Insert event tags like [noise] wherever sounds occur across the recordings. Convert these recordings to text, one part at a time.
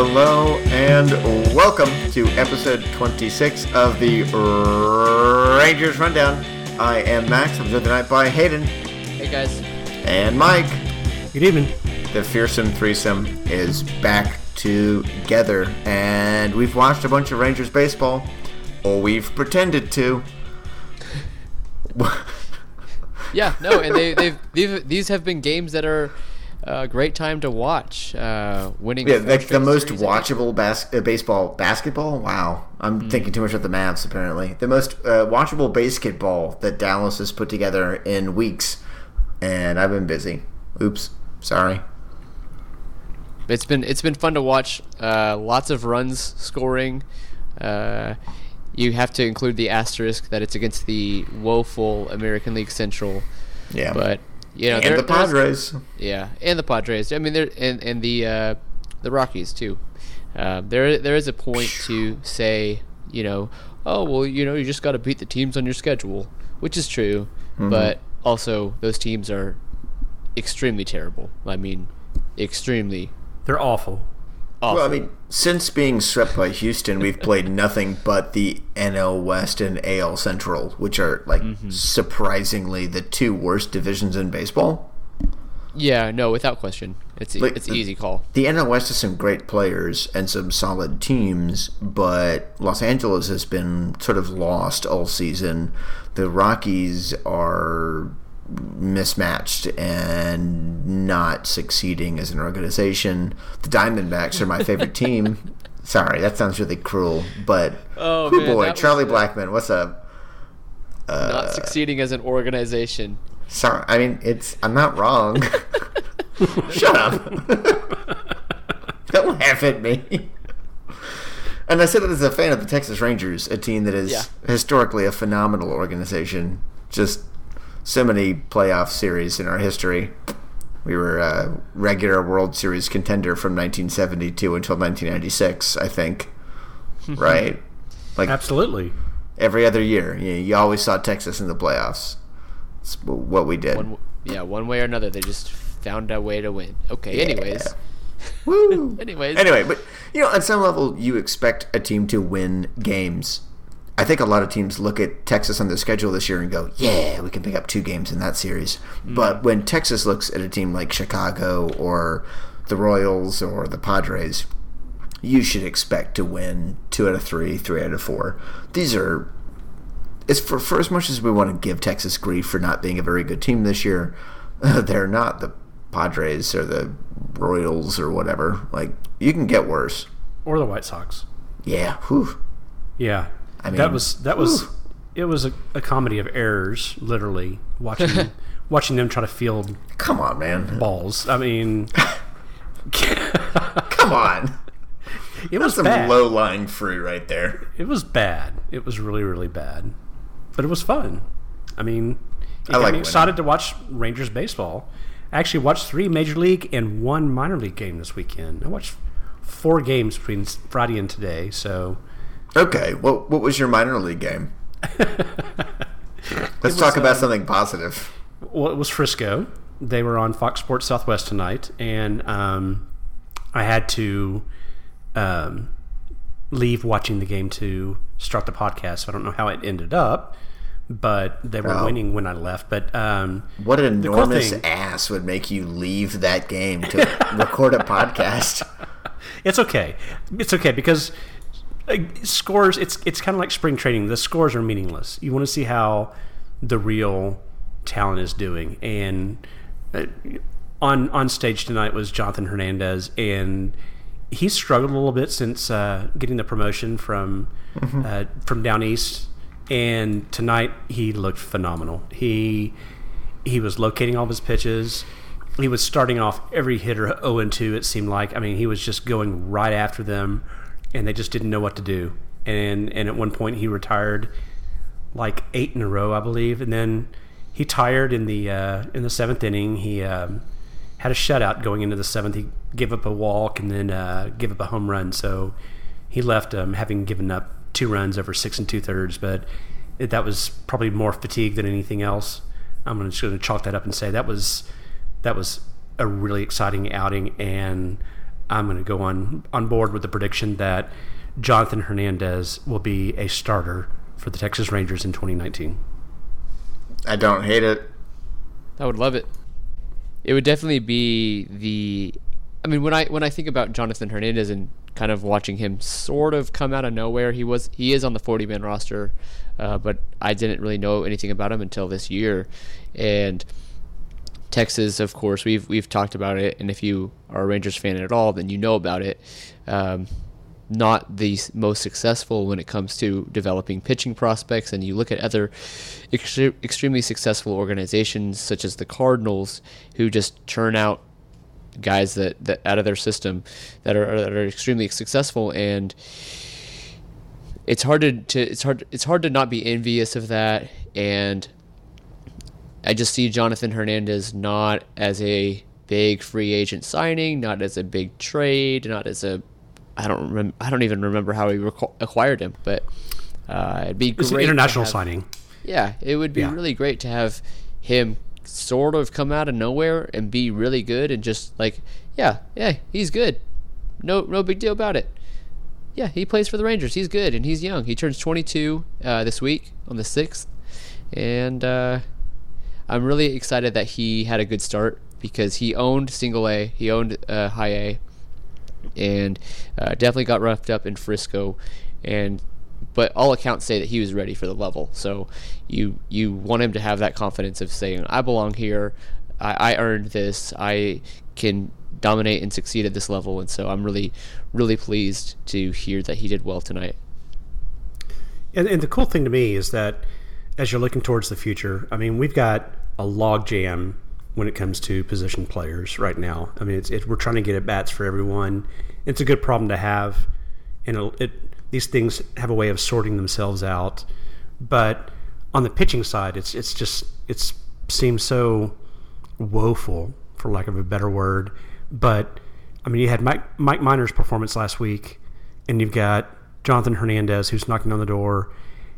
Hello and welcome to episode 26 of the Rangers Rundown. I am Max. I'm joined tonight by Hayden Hey guys. and Mike. Good evening. The fearsome threesome is back together, and we've watched a bunch of Rangers baseball, or we've pretended to. [laughs] Yeah, no, and they, they've these these have been games that are a great time to watch. Uh, winning. Yeah, like the most series, I think. watchable bas- uh, baseball basketball. Wow, I'm thinking too much of the maths. Apparently, the most uh, watchable basketball that Dallas has put together in weeks, and I've been busy. Oops, sorry. It's been it's been fun to watch. Uh, lots of runs scoring. Uh, you have to include the asterisk that it's against the woeful American League Central. Yeah, But you know, and the Padres. Yeah, and the Padres. I mean, there and and the uh, the Rockies too. Uh, there there is a point to say, you know, oh well, you know, you just got to beat the teams on your schedule, which is true, Mm-hmm. but also those teams are extremely terrible. I mean, extremely They're awful. awful. Well, I mean, since being swept by Houston, we've played [laughs] nothing but the NL West and AL Central, which are like Mm-hmm. surprisingly the two worst divisions in baseball. yeah, no, without question, it's Like, it's the- easy call. The NL West has some great players and some solid teams, but Los Angeles has been sort of lost all season. The Rockies are mismatched and not succeeding as an organization. The Diamondbacks are my favorite team. [laughs] Sorry, that sounds really cruel, but Oh, man, boy, that was Charlie good. Blackmon, what's up? Uh, Not succeeding as an organization. Sorry, I mean it's. I'm not wrong. [laughs] Shut up. Don't laugh at me. And I said it as a fan of the Texas Rangers, a team that is Yeah. historically a phenomenal organization. Just so many playoff series in our history. We were a regular World Series contender from 1972 until 1996, I think. [laughs] right? Like Absolutely. every other year, you, you always saw Texas in the playoffs. It's what we did. One, yeah, one way or another, they just found a way to win. Okay, anyways. Woo. [laughs] Anyways. Anyway, but you know, on some level, you expect a team to win games. I think a lot of teams look at Texas on their schedule this year and go, "Yeah, we can pick up two games in that series." Mm. But when Texas looks at a team like Chicago or the Royals or the Padres, you should expect to win two out of three, three out of four. These are it's for, for as much as we want to give Texas grief for not being a very good team this year, [laughs] they're not the Padres or the Royals or whatever. Like you can get worse. Or the White Sox. Yeah. Whew. Yeah. I mean, that was that was it was a, a comedy of errors, literally watching [laughs] watching them try to field Come on, man. balls. I mean, [laughs] [laughs] Come on. it That's was some low lying fruit right there. It was bad. It was really really bad, but it was fun. I mean, it I got like me winning. excited to watch Rangers baseball. I actually watched three major league and one minor league game this weekend. I watched four games between Friday and today. So Okay. What what was your minor league game? [laughs] Let's talk about something positive. Well, it was Frisco. They were on Fox Sports Southwest tonight, and um, I had to um, leave watching the game to start the podcast. So I don't know how it ended up, but they were Oh. winning when I left. But um, What an cool enormous thing- ass would make you leave that game to record a [laughs] podcast. it's okay. It's okay because uh, scores. It's it's kind of like spring training. The scores are meaningless. You want to see how the real talent is doing. And uh, on on stage tonight was Jonathan Hernandez, and he's struggled a little bit since uh, getting the promotion from uh, from down east. And tonight he looked phenomenal. He he was locating all of his pitches. He was starting off every hitter 0 [laughs] and 2, it seemed like. I mean, he was just going right after them, and they just didn't know what to do. And, and at one point, he retired like eight in a row, I believe. And then he tired in the, uh, in the seventh inning. He um, had a shutout going into the seventh. He gave up a walk and then uh, gave up a home run. So he left um, having given up two runs over six and two thirds. But it, that was probably more fatigue than anything else. I'm just going to chalk that up and say that was that was a really exciting outing, and I'm going to go on on board with the prediction that Jonathan Hernandez will be a starter for the Texas Rangers in 2019. I don't hate it. I would love it. It would definitely be the. I mean, when I when I think about Jonathan Hernandez and kind of watching him sort of come out of nowhere, he was he is on the 40 man roster, uh, but I didn't really know anything about him until this year, and Texas, of course, we've we've talked about it, and if you are a Rangers fan at all, then you know about it. Um, not the most successful when it comes to developing pitching prospects. And you look at other extre- extremely successful organizations such as the Cardinals, who just churn out guys that, that out of their system that are that are extremely successful and it's hard to, to it's hard it's hard to not be envious of that and I just see Jonathan Hernandez not as a big free agent signing, not as a big trade, not as a I don't remember. I don't even remember how we reco- acquired him, but uh, it'd be It's great. an international have, signing. Yeah, it would be Yeah. really great to have him sort of come out of nowhere and be really good and just like, yeah, yeah, he's good. No, no big deal about it. Yeah, he plays for the Rangers. He's good and he's young. He turns 22 uh, this week on the sixth, and uh, I'm really excited that he had a good start because he owned single A, he owned uh, high A, and uh, definitely got roughed up in Frisco, and but all accounts say that he was ready for the level. So you you want him to have that confidence of saying, "I belong here. I, I earned this. I can dominate and succeed at this level." And so I'm really really pleased to hear that he did well tonight. And, and the cool thing to me is that as you're looking towards the future, I mean, we've got a log jam when it comes to position players right now. I mean, it's, it, we're trying to get at bats for everyone. It's a good problem to have, and it, it, these things have a way of sorting themselves out. But on the pitching side, it's it's just it's seems so woeful, for lack of a better word. But I mean, you had Mike Mike Minor's performance last week, and you've got Jonathan Hernandez who's knocking on the door,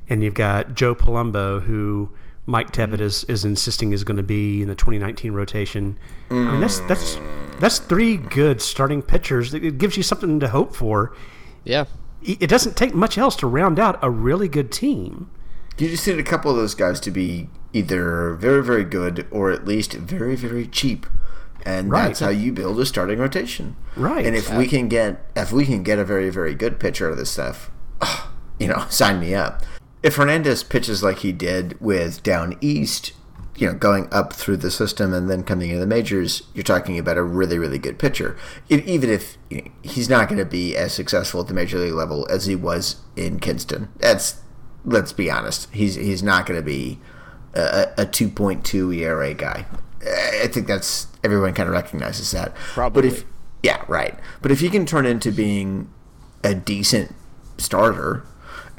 and you've got Joe Palumbo who Mike Tevitt is, is insisting is going to be in the 2019 rotation. I mean, that's that's that's three good starting pitchers. It gives you something to hope for. Yeah, It doesn't take much else to round out a really good team. You just need a couple of those guys to be either very, very good or at least very, very cheap. And Right. that's how you build a starting rotation. Right. And if we can get if we can get a very, very good pitcher out of this stuff, [sighs] you know, [laughs] sign me up. If Hernandez pitches like he did with down east, you know, going up through the system and then coming into the majors, you're talking about a really, really good pitcher. E- even if you know, he's not going to be as successful at the major league level as he was in Kinston, that's let's be honest. He's he's not going to be a, a 2.2 ERA guy. I think that's everyone kind of recognizes that. Probably. But if yeah, right. But if he can turn into being a decent starter,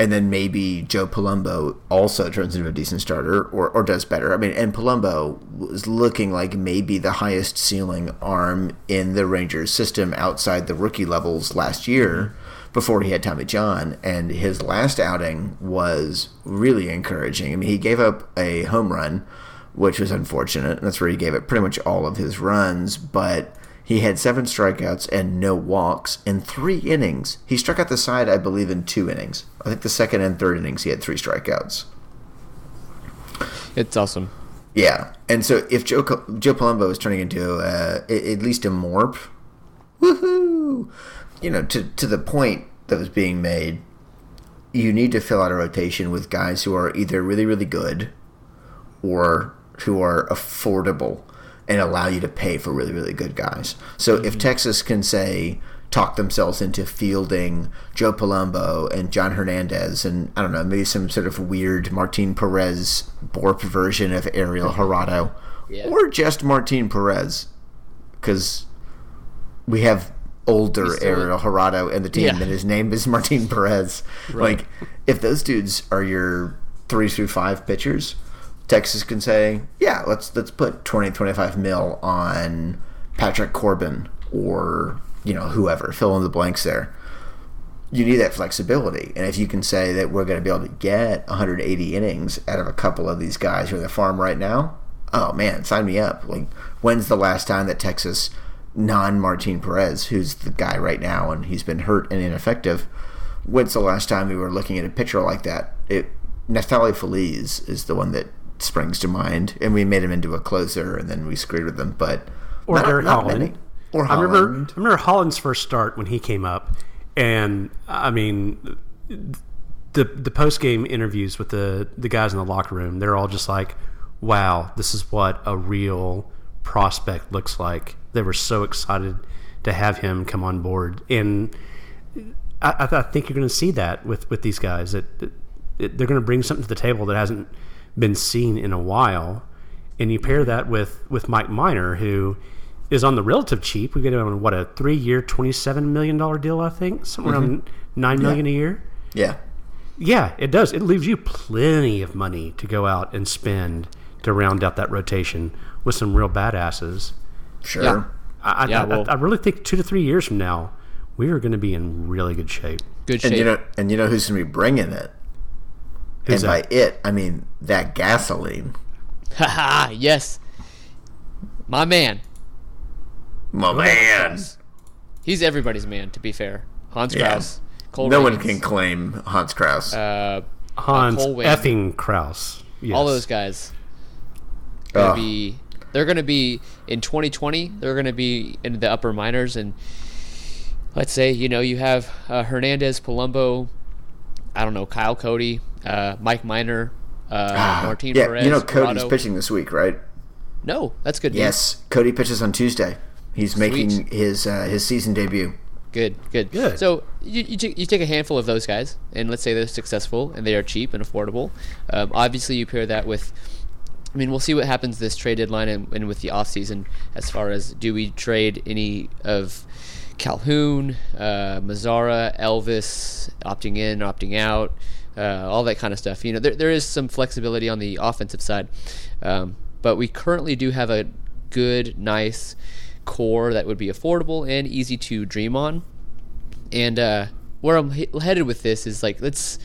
and then maybe Joe Palumbo also turns into a decent starter or, or does better. I mean, and Palumbo was looking like maybe the highest ceiling arm in the Rangers system outside the rookie levels last year mm-hmm. before he had Tommy John. And his last outing was really encouraging. I mean, he gave up a home run, which was unfortunate. And that's where he gave up pretty much all of his runs, but he had seven strikeouts and no walks in three innings. He struck out the side, I believe, in two innings. I think the second and third innings he had three strikeouts. it's awesome. Yeah, and so if Joe Joe Palumbo is turning into uh, a- at least a morp, woohoo! You know, to to the point that was being made, you need to fill out a rotation with guys who are either really really good, or who are affordable and allow you to pay for really really good guys. So if mm-hmm. Texas can say talk themselves into fielding Joe Palumbo and John Hernandez and I don't know maybe some sort of weird Martin Perez Borp version of Ariel [laughs] Jurado Yeah. or just Martin Perez because we have older Ariel Jurado in the team Yeah. and his name is Martin Perez. Like if those dudes are your three through five pitchers, Texas can say, yeah, let's let's put 20, 25 mil on Patrick Corbin or you know whoever. Fill in the blanks there. You need that flexibility, and if you can say that we're going to be able to get 180 innings out of a couple of these guys who are in the farm right now, oh man, sign me up. Like, when's the last time that Texas non Martin Perez, who's the guy right now, and he's been hurt and ineffective. When's the last time we were looking at a pitcher like that? It Neftali Feliz is the one that springs to mind, and we made him into a closer, and then we screwed with him. But or not, Derek not Holland. many. Or I remember, Holland. I remember Holland's first start when he came up, and I mean, the the post game interviews with the the guys in the locker room, they're all just like, "Wow, this is what a real prospect looks like." They were so excited to have him come on board, and I, I think you're going to see that with with these guys that, that they're going to bring something to the table that hasn't been seen in a while, and you pair that with with Mike Minor, who is on the relative cheap. We get him on what a three year, twenty seven million dollar deal, I think, somewhere around mm-hmm. nine million a year. Yeah. Yeah, it does. It leaves you plenty of money to go out and spend to round out that rotation with some real badasses. Sure. Yeah. I, Yeah, I, well- I, I really think two to three years from now, we are going to be in really good shape. Good And shape. you know, and you know who's going to be bringing it? Who's and by it, I mean that gasoline. Haha, yes. My man. My man. He's everybody's man, to be fair. Hans Yeah. Crouse. Cole No one can claim Hans Crouse. Uh, Hans Cole effing Crouse. Yes. all those guys. Gonna Ugh. be they're going to be in 2020. They're going to be in the upper minors, and let's say you know you have uh, Hernandez, Palumbo, I don't know Kyle Cody, uh, Mike Minor, uh, Martin Ah, yeah, Perez. you know Cody's Corrado. pitching this week, right? No, that's good. news. Yes, Cody pitches on Tuesday. He's making his uh, his season debut. Good, good. Good. So you, you, take, you take a handful of those guys, and let's say they're successful and they are cheap and affordable. Um, obviously, you pair that with. I mean, we'll see what happens this trade deadline and, and with the offseason as far as do we trade any of Calhoun, uh, Mazara, Elvis, opting in, opting out, uh, all that kind of stuff. You know, there, there is some flexibility on the offensive side, um, but we currently do have a good, nice core that would be affordable and easy to dream on. And uh, where I'm he- headed with this is like let's.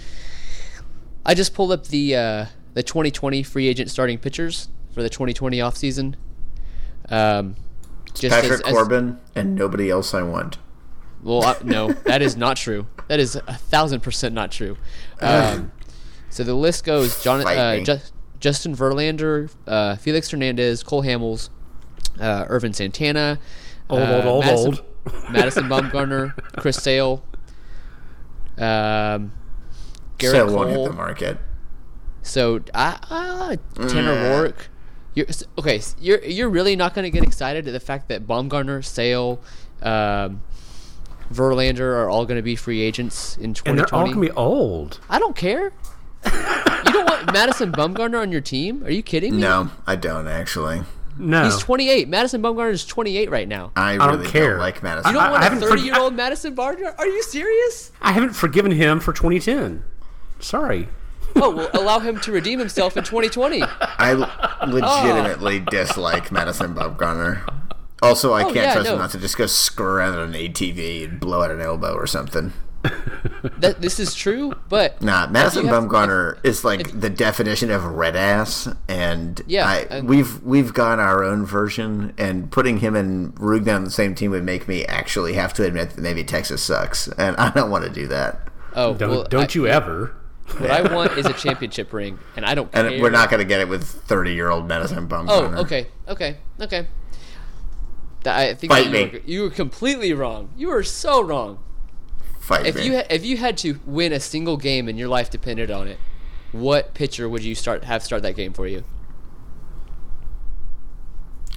I just pulled up the uh, the 2020 free agent starting pitchers for the 2020 offseason. Um, just Patrick as- as- Corbin and nobody else I want. Well, uh, no, that is not true. That is a thousand percent not true. Um, so the list goes: John, uh. Ju- Justin Verlander, uh, Felix Hernandez, Cole Hamels, uh, Ervin Santana, Old, uh, old, old, Madison, old. [laughs] Madison Bumgarner, Chris Sale, um, Gerrit so Cole. won't hit the market. So I, uh, Tanner Mm. Roark. You're, okay, you're you're really not going to get excited at the fact that Baumgartner, Sale, um, Verlander are all going to be free agents in 2020. and they're all going to be old. I don't care. you don't want Madison Bumgarner on your team? Are you kidding me? No, I don't actually. No. He's 28. Madison Bumgarner is 28 right now. I don't really care. like Madison. You don't I- want I a 30 year old Madison Bumgarner? Are you serious? I haven't forgiven him for 2010. Sorry. Oh, well, allow him to redeem himself in 2020. [laughs] I legitimately dislike Madison Bumgarner. Also, I Oh, can't yeah, trust no. him not to just go screw around on an ATV and blow out an elbow or something. [laughs] That this is true, but Nah, Madison you have- Bumgarner is like the definition of red ass, and Yeah, I, and- we've we've got our own version, and putting him and Rougned on the same team would make me actually have to admit that maybe Texas sucks, and [laughs] I don't want to do that. oh, Don't, well, don't I- you ever. What I want is a [laughs] championship ring, and I don't care. And care. we're not going to get it with thirty-year-old Madison oh, Bumgarner. Oh, okay, okay, okay. That- I think Fight you, me. were, you were completely wrong. You were so wrong. Fight If me. you ha- if you had to win a single game and your life depended on it, what pitcher would you start have start that game for you?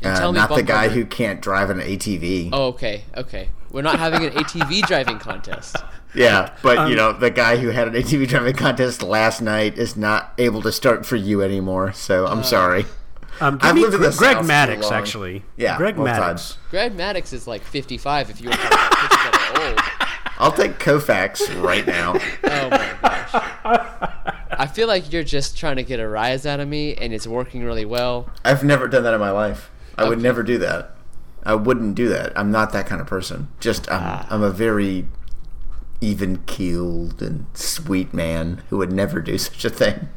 And uh, tell me not the guy Bumgarner- who can't drive an ATV. Oh, okay, okay. We're not having an ATV [laughs] driving contest. Yeah, but Um, you know the guy who had an ATV driving contest last night is not able to start for you anymore. So Uh, I'm sorry. Um, I've me lived in Gre- Greg South Maddux, long. actually. Yeah, Greg well done. Maddux. Greg Maddux is like 55 if you were talking about pitchers that are old. I'll take Koufax right now. [laughs] Oh my gosh. I feel like you're just trying to get a rise out of me, and it's working really well. I've never done that in my life. I would never do that. I wouldn't do that. I'm not that kind of person. Just I'm, Ah. I'm a very even keeled and sweet man who would never do [laughs] such a thing.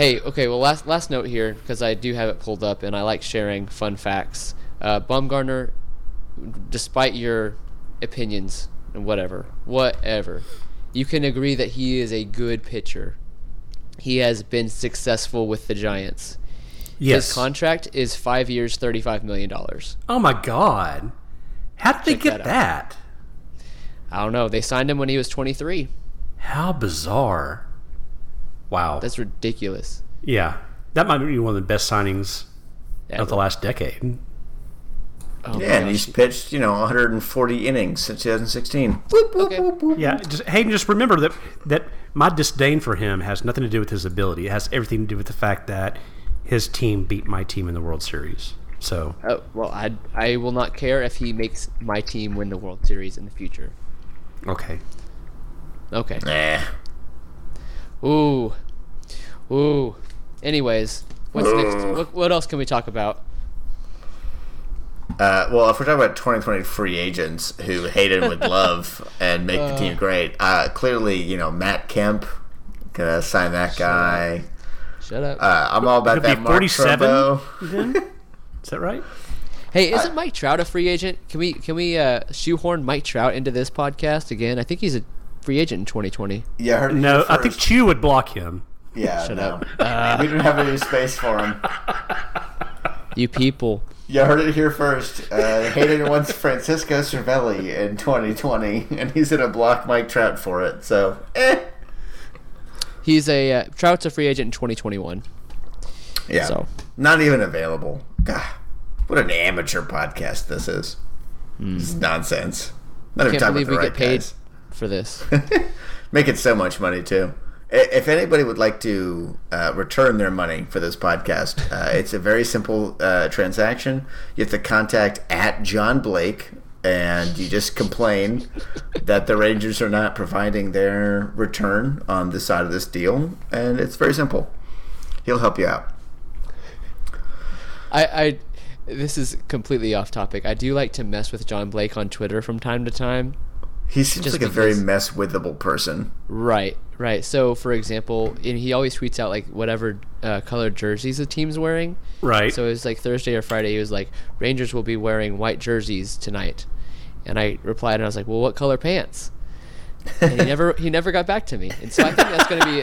Hey, okay. Well, last last note here because I do have it pulled up, and I like sharing fun facts uh, Baumgartner, despite your opinions and whatever, whatever, you can agree that he is a good pitcher. He has been successful with the Giants. Yes. His contract is five years, thirty-five million dollars. oh my God. How did they get that that? I don't know. They signed him when he was twenty-three. How bizarre. Wow. That's ridiculous. yeah. That might be one of the best signings of the last decade. Oh Yeah, and gosh. he's pitched, you know, 140 innings since 2016. Whoop, whoop, Okay. whoop, whoop. Yeah, just, Hayden, just remember that that my disdain for him has nothing to do with his ability. It has everything to do with the fact that his team beat my team in the World Series. So, Oh, well, I I will not care if he makes my team win the World Series in the future. okay. Okay. Nah. Ooh, ooh. Anyways, what's next? What, what else can we talk about? Uh, well, if we're talking about 2020 free agents who Hayden would [laughs] love and make the team great, uh, clearly, you know, Matt Kemp, gonna sign that guy. Shut up. Uh, I'm all about He'll that be Mark 47 Trumbo. then? Is that right? hey, isn't Mike Trout a free agent? Can we can we uh, shoehorn Mike Trout into this podcast again? I think he's a free agent in 2020. Yeah, I heard No, I think. Chew would block him. Yeah, Shut no. up. [laughs] we didn't have any space for him. You people. You heard it here first. Uh, Hayden wants Francisco Cervelli in 2020, and he's gonna block Mike Trout for it. So, eh. He's a uh, Trout's a free agent in 2021. Yeah. So. Not even available. God, what an amateur podcast this is. This is nonsense. Not even Hmm. Can't talking believe about we the get right paid guys. for this. [laughs] Making so much money too. If anybody would like to uh, return their money for this podcast, uh, [laughs] it's a very simple uh, transaction. You have to contact at John Blake, and you just complain that the Rangers are not providing their return on the side of this deal, and it's very simple. He'll help you out. I, I this is completely off topic. I do like to mess with John Blake on Twitter from time to time. He seems Just like a very mess withable person. Right, right. So, for example, and he always tweets out like whatever uh, colored jerseys the team's wearing. Right. So it was like Thursday or Friday. He was like, "Rangers will be wearing white jerseys tonight," and I replied and I was like, "Well, what color pants?" And he never he never got back to me. And so I think that's going to be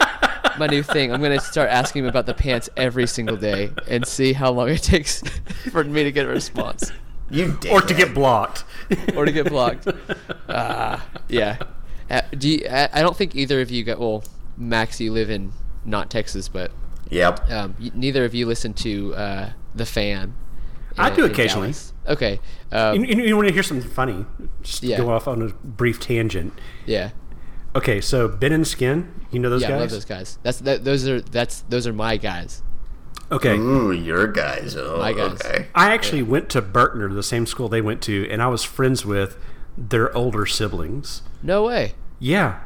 my new thing. I'm going to start asking him about the pants every single day and see how long it takes [laughs] for me to get a response You [laughs] or to get blocked. or to get blocked. Ah, [laughs] yeah. Uh, do you, I, I don't think either of you got. Well, Max, you live in not Texas, but Yep. um, y- neither of you listen to uh, the fan. I do occasionally. Dallas. Okay. Um, You, you, you want to hear something funny? Just Yeah. go off on a brief tangent. yeah. Okay, so Ben and Skin, you know those guys? Yeah, I love those guys. That's that, those are that's those are my guys. Okay. Ooh, your guys. Oh, My guys. okay. I actually went to Berkner, the same school they went to, and I was friends with their older siblings. No way. Yeah.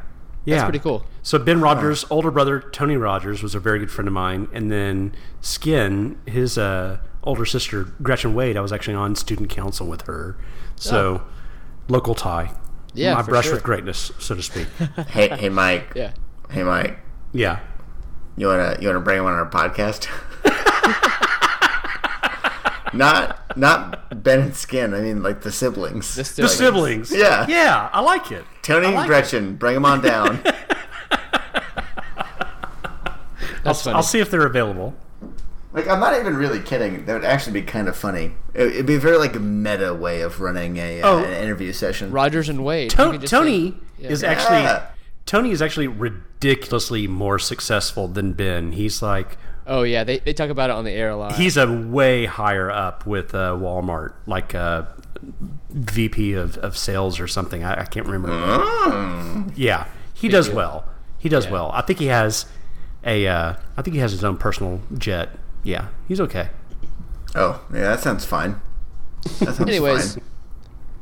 Yeah. That's pretty cool. So Ben Rogers' older brother Tony Rogers was a very good friend of mine, and then Skin, his uh, older sister Gretchen Wade, I was actually on student council with her. So local tie. Oh. Yeah, my for brush sure. with greatness, so to speak. [laughs] Hey, hey, Mike. Yeah. Hey, Mike. yeah. You wanna you wanna bring him on our podcast? [laughs] not not Ben and Skin. I mean, like the siblings. This The siblings. Yeah. Yeah, I like it. Tony I and like Gretchen, bring them on down. [laughs] That's funny. I'll see if they're available. like, I'm not even really kidding. That would actually be kind of funny. It, it'd be a very like meta way of running a uh, Oh. an interview session. Rogers and Wade. To- Tony say- yeah. is actually Yeah. Tony is actually ridiculously more successful than Ben. He's like Oh yeah, they, they talk about it on the air a lot. he's a way higher up with uh, Walmart, like uh, VP of, of sales or something. I, I can't remember. Mm. Yeah, he does deal. well. He does Yeah. well. I think he has a. Uh, I think he has his own personal jet. Yeah, he's okay. Oh, yeah, that sounds fine. That sounds Anyways, fine.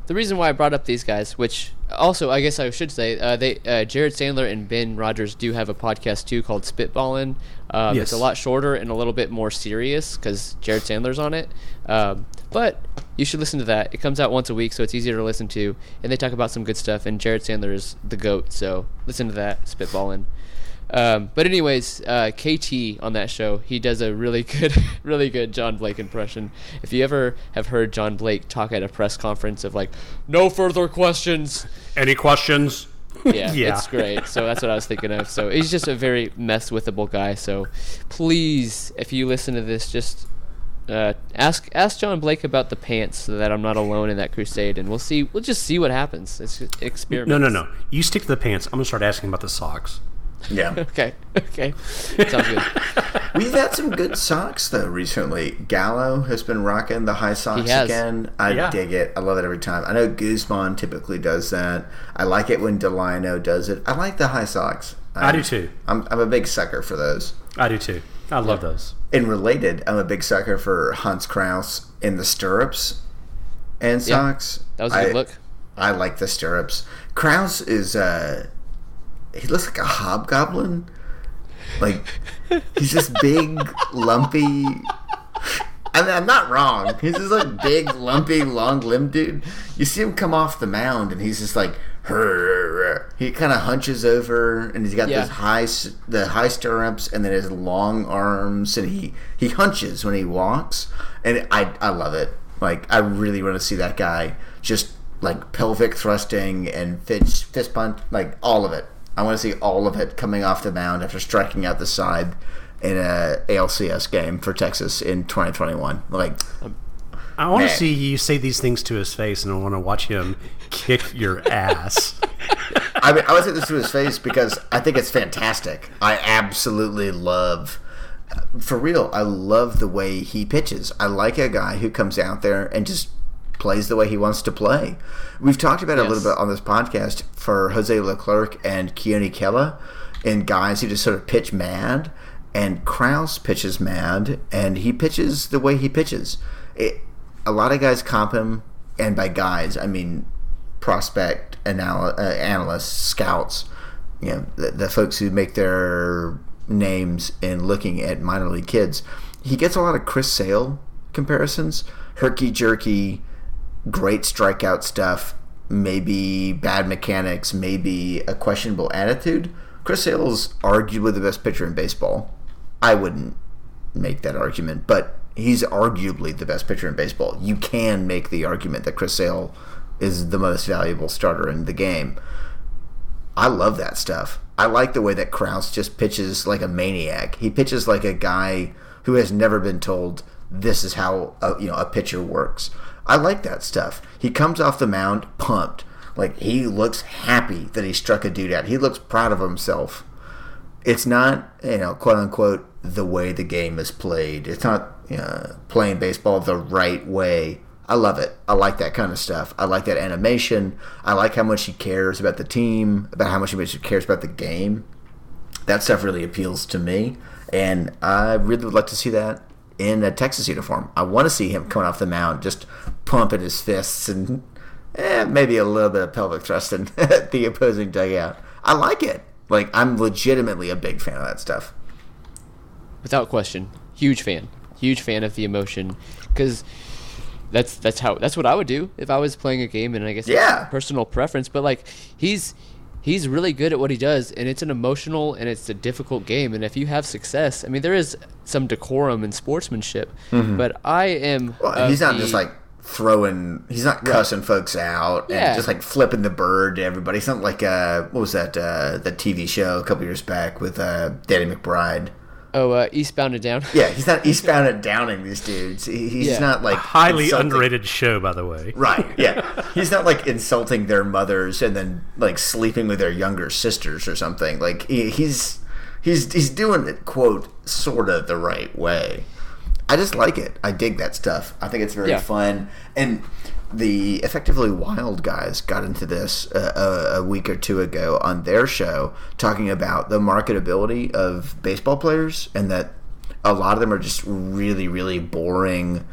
the reason why I brought up these guys, which also I guess I should say, uh, they uh, Jared Sandler and Ben Rogers do have a podcast too called Spitballin'. Um, It's a lot shorter and a little bit more serious because Jared Sandler's on it. Um, but you should listen to that. It comes out once a week, so it's easier to listen to, and they talk about some good stuff. And Jared Sandler is the goat, so listen to that Spitballing. Um, but anyways, uh, KT on that show, he does a really [laughs] good, really good John Blake impression. If you ever have heard John Blake talk at a press conference of like, no further questions, Any questions? [laughs] yeah, Yeah. it's great. So that's what I was thinking of. So he's just a very mess withable guy. So please, if you listen to this, just uh, ask ask John Blake about the pants so that I'm not alone in that crusade, and we'll see. We'll just see what happens. It's experiment. No, no, no. You stick to the pants. I'm gonna start asking about the socks. Yeah. [laughs] Okay. Okay. Sounds good. [laughs] We've had some good socks though recently. Gallo has been rocking the high socks has. again. I Yeah. dig it. I love it every time. I know Guzman typically does that. I like it when Delino does it. I like the high socks. I do too. I'm, I'm a big sucker for those. I do too. I love those. And related, I'm a big sucker for Hans Crouse in the stirrups and Yeah. socks. That was a good I- look. I like the stirrups. Crouse is uh he looks like a hobgoblin. Like he's just big, lumpy. I mean, I'm not wrong. He's just like big, lumpy, long-limbed dude. You see him come off the mound, and he's just like, he kind of hunches over, and he's got Yeah. high, the high stirrups, and then his long arms, and he he hunches when he walks, and I I love it. Like I really want to see that guy just like pelvic thrusting and fist fist punch, like all of it. I want to see all of it coming off the mound after striking out the side in a ALCS game for Texas in 2021. Like, I want to see you say these things to his face, and I want to watch him kick your ass. [laughs] I mean, I would say this to his face because I think it's fantastic. I absolutely love, for real, I love the way he pitches. I like a guy who comes out there and just plays the way he wants to play. We've talked about it a little bit on this podcast for Jose Leclerc and Keone Kela and guys who just sort of pitch mad. And Crouse pitches mad, and he pitches the way he pitches. It, a lot of guys comp him, and by guys, I mean prospect anal- uh, analysts, scouts, you know, the, the folks who make their names in looking at minor league kids. He gets a lot of Chris Sale comparisons, herky jerky, great strikeout stuff, maybe bad mechanics, maybe a questionable attitude. Chris Sale's arguably the best pitcher in baseball. I wouldn't make that argument, but he's arguably the best pitcher in baseball. You can make the argument that Chris Sale is the most valuable starter in the game. I love that stuff. I like the way that Crouse just pitches like a maniac. He pitches like a guy who has never been told this is how a, you know a pitcher works. I like that stuff. He comes off the mound pumped. Like he looks happy that he struck a dude out. He looks proud of himself. It's not, you know, quote unquote, the way the game is played. It's not playing baseball the right way. I love it. I like that kind of stuff. I like that animation. I like how much he cares about the team, about how much he cares about the game. That stuff really appeals to me, and I really would like to see that in a Texas uniform. I want to see him coming off the mound, just pumping his fists and eh, maybe a little bit of pelvic thrusting [laughs] at the opposing dugout. I like it. Like I'm legitimately a big fan of that stuff. without question. Huge fan. Huge fan of the emotion because that's that's how that's what I would do if I was playing a game and I guess Yeah. personal preference but like he's he's really good at what he does and it's an emotional and it's a difficult game and if you have success I mean there is some decorum and sportsmanship but I am Mm-hmm. Well, he's not the- just like throwing. He's not cussing folks out Yeah. and just like flipping the bird to everybody. Something like uh, what was that uh, that TV show a couple years back with uh, Danny McBride. Oh uh, eastbound and down Yeah, he's not [laughs] eastbound and downing these dudes. He, he's Yeah. not like Highly insulting- underrated show, by the way. Right. [laughs] Yeah. He's not like insulting their mothers and then like sleeping with their younger sisters or something. Like he, he's he's he's doing it quote sort of the right way. I just like it. I dig that stuff. I think it's very Yeah. fun. And the effectively wild guys got into this uh, a, week or two ago on their show talking about the marketability of baseball players and that a lot of them are just really really boring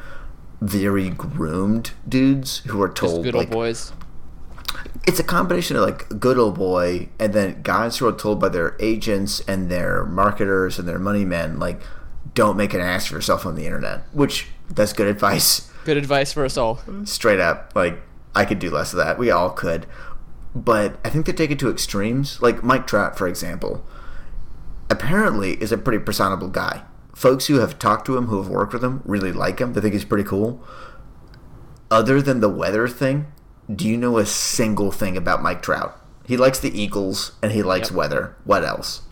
very groomed dudes who are just told good like old boys. it's a combination of like good old boy and then guys who are told by their agents and their marketers and their money men like don't make an ass for yourself on the internet which that's good advice good advice for us all straight up like i could do less of that we all could but i think they take it to extremes like mike trout for example apparently is a pretty personable guy. Folks who have talked to him, who have worked with him, really like him. They think he's pretty cool. Other than the weather thing, do you know a single thing about Mike Trout? He likes the Eagles and he likes Yep. weather. What else?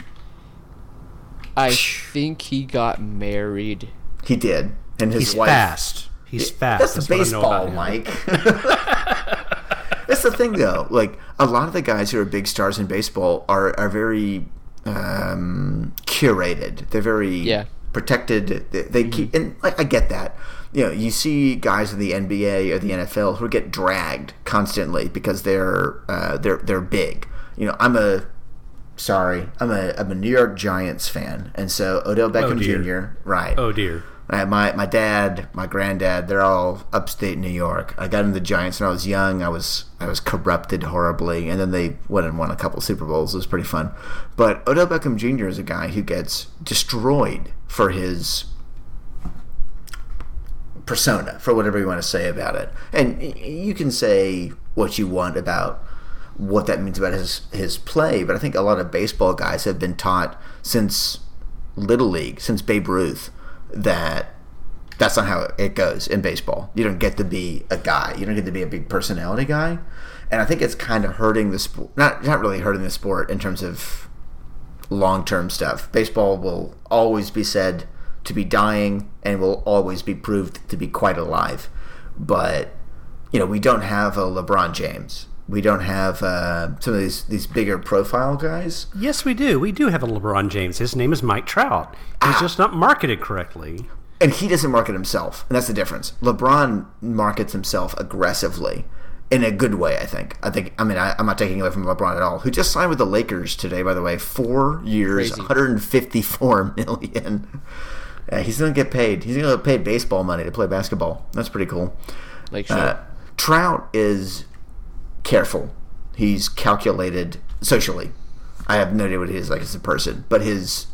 I think he got married. He did, and his He's wife. fast. He's fast. That's, That's, what I know baseball, about. Mike. [laughs] That's the thing, though. Like a lot of the guys who are big stars in baseball are are very um, curated. They're very Yeah. protected. They, they keep, and like, I get that. You know, you see guys in the NBA or the NFL who get dragged constantly because they're uh, they're they're big. You know, I'm a sorry, I'm a I'm a New York Giants fan, and so Odell Beckham dear. Jr. Right. Oh dear. My my dad, my granddad, they're all upstate New York. I got into the Giants when I was young. I was I was corrupted horribly, and then they went and won a couple Super Bowls. It was pretty fun. But Odell Beckham Jr. is a guy who gets destroyed for his persona, for whatever you want to say about it. And you can say what you want about what that means about his his play, but I think a lot of baseball guys have been taught since little league, since Babe Ruth, that that's not how it goes in baseball. You don't get to be a guy. You don't get to be a big personality guy. And I think it's kind of hurting the sport. Not not really hurting the sport in terms of long term stuff. Baseball will always be said to be dying and will always be proved to be quite alive. But you know, we don't have a LeBron James. We don't have uh, some of these these bigger profile guys. Yes, we do. We do have a LeBron James. His name is Mike Trout. He's just not marketed correctly. and he doesn't market himself, and that's the difference. LeBron markets himself aggressively in a good way. I think. I think. I mean, I, I'm not taking away from LeBron at all. Who just signed with the Lakers today, by the way, four years, Crazy. 154 [laughs] million. Uh, he's gonna get paid. He's gonna get paid baseball money to play basketball. That's pretty cool. Like, sure. Uh, Trout is careful. He's calculated socially. I have no idea what he is like as a person, but his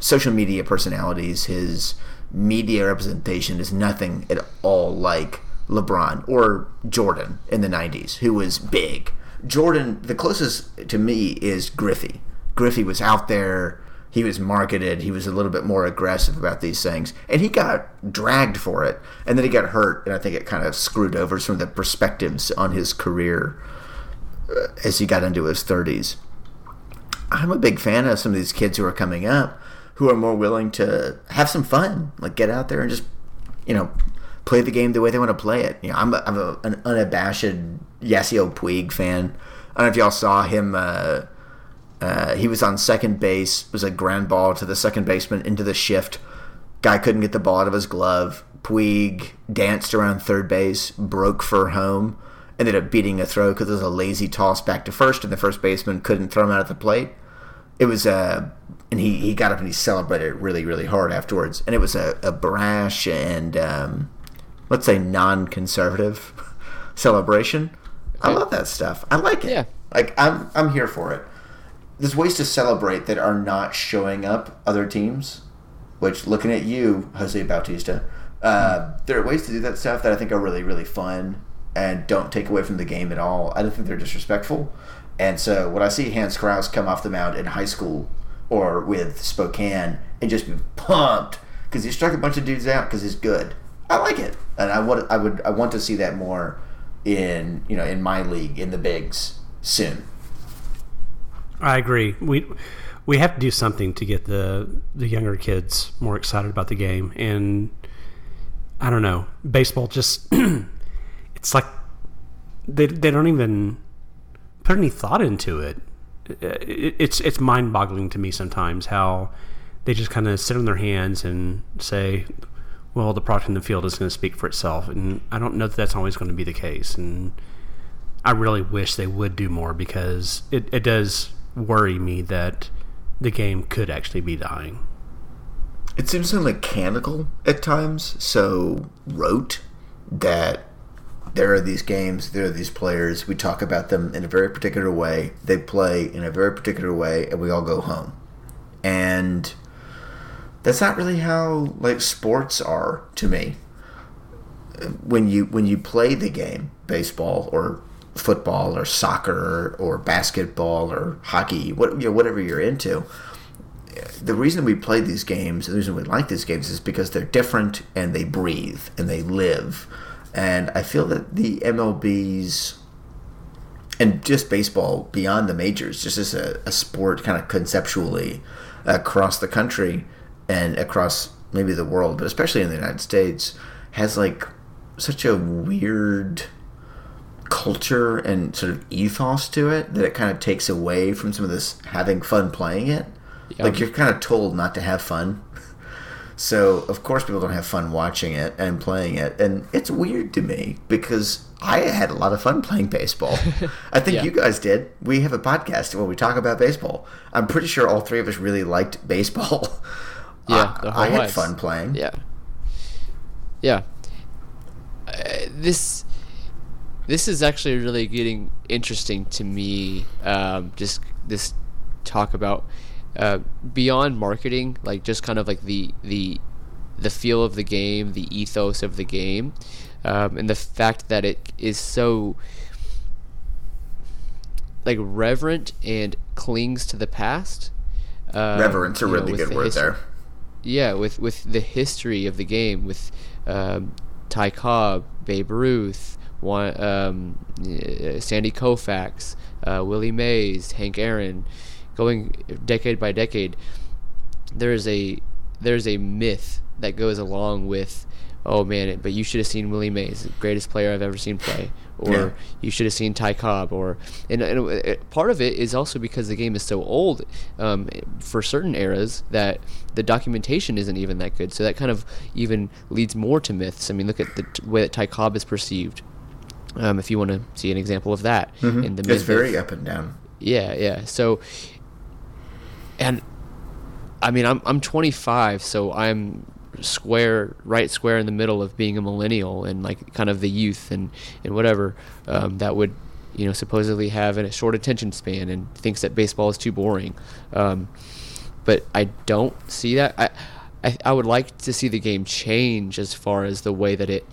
social media personalities, his media representation is nothing at all like LeBron or Jordan in the 90s, who was big. Jordan, the closest to me is Griffey. Griffey was out there. He was marketed. He was a little bit more aggressive about these things. And he got dragged for it. And then he got hurt. And I think it kind of screwed over some of the perspectives on his career uh, as he got into his 30s. I'm a big fan of some of these kids who are coming up who are more willing to have some fun, like get out there and just, you know, play the game the way they want to play it. You know, I'm, a, I'm a, an unabashed Yasiel Puig fan. I don't know if y'all saw him. Uh, uh, he was on second base. Was a ground ball to the second baseman into the shift. Guy couldn't get the ball out of his glove. Puig danced around third base, broke for home, ended up beating a throw because it was a lazy toss back to first, and the first baseman couldn't throw him out at the plate. It was a, and he, he got up and he celebrated really really hard afterwards, and it was a, a brash and um, let's say non-conservative [laughs] celebration. I love that stuff. I like it. Yeah. Like I'm I'm here for it. There's ways to celebrate that are not showing up other teams. Which looking at you, Jose Bautista, uh, there are ways to do that stuff that I think are really really fun and don't take away from the game at all. I don't think they're disrespectful. And so when I see Hans Crouse come off the mound in high school or with Spokane and just be pumped because he struck a bunch of dudes out because he's good, I like it, and I would I would I want to see that more in you know in my league in the bigs soon. I agree. We we have to do something to get the the younger kids more excited about the game, and I don't know. Baseball just [clears throat] it's like they they don't even put any thought into it. It- It's it's mind boggling to me sometimes how they just kind of sit on their hands and say, "Well, the product in the field is going to speak for itself," and I don't know that that's always going to be the case. And I really wish they would do more because it, it does worry me that the game could actually be dying. It seems so mechanical at times, so rote that there are these games, there are these players. We talk about them in a very particular way. They play in a very particular way, and we all go home. And that's not really how like sports are to me. When you when you play the game, baseball or football or soccer or basketball or hockey, what you know, whatever you're into, the reason we play these games, the reason we like these games, is because they're different and they breathe and they live. And I feel that the MLB's and just baseball beyond the majors, just as a, a sport, kind of conceptually across the country and across maybe the world, but especially in the United States, has like such a weird culture and sort of ethos to it that it kind of takes away from some of this having fun playing it. Yeah. Like you're kind of told not to have fun. [laughs] So of course people don't have fun watching it and playing it, and it's weird to me because I had a lot of fun playing baseball. [laughs] I think Yeah. you guys did. We have a podcast where we talk about baseball. I'm pretty sure all three of us really liked baseball. [laughs] Yeah, I, I had lives. fun playing. Yeah. Yeah. Uh, this this is actually really getting interesting to me. Um, just this talk about uh, beyond marketing, like just kind of like the the the feel of the game, the ethos of the game, um, and the fact that it is so like reverent and clings to the past. Um, Reverence a you know, really good the word history- there. yeah, with with the history of the game, with um, Ty Cobb, Babe Ruth, one, um, uh, Sandy Koufax, uh, Willie Mays, Hank Aaron, going decade by decade. There is a there's a myth that goes along with, oh man, but you should have seen Willie Mays, the greatest player I've ever seen play, or Yeah. you should have seen Ty Cobb, or and, and part of it is also because the game is so old um, for certain eras that the documentation isn't even that good. So that kind of even leads more to myths. I mean, look at the t- way that Ty Cobb is perceived. Um, if you want to see an example of that in the Mm-hmm. It's very up and down. yeah, yeah. So, and I mean, I'm I'm 25, so I'm square, right square in the middle of being a millennial and like kind of the youth and and whatever um, that would you know supposedly have a short attention span and thinks that baseball is too boring. Um, but I don't see that. I, I I would like to see the game change as far as the way that it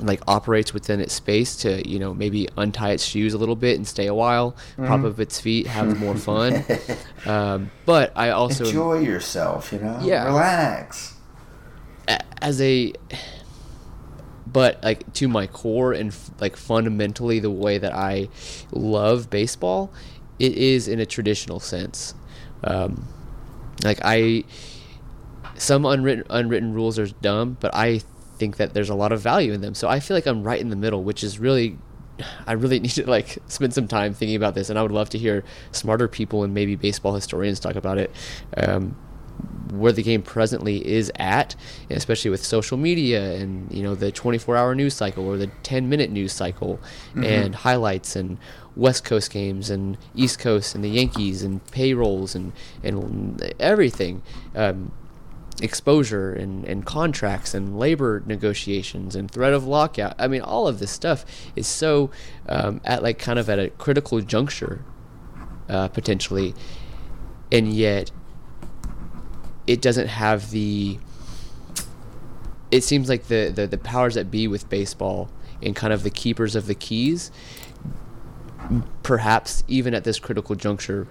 like operates within its space to you know maybe untie its shoes a little bit and stay a while, prop up its feet, have more [laughs] fun. um, but I also Enjoy yourself, you know. Yeah. Relax. as a but like to my core and like fundamentally the way that I love baseball, it is in a traditional sense. Um, like I, some unwritten unwritten rules are dumb, but I think that there's a lot of value in them. So I feel like I'm right in the middle, which is really. I really need to like [laughs] spend some time thinking about this, and I would love to hear smarter people and maybe baseball historians talk about it. Um, where the game presently is at, especially with social media and you know the 24-hour news cycle or the 10-minute news cycle, and highlights and West Coast games and East Coast and the Yankees and payrolls and and everything. Um, exposure and, and contracts and labor negotiations and threat of lockout. I mean, all of this stuff is so um, at like kind of at a critical juncture, uh, potentially, and yet it doesn't have the. It seems like the, the, the powers that be with baseball and kind of the keepers of the keys, perhaps even at this critical juncture,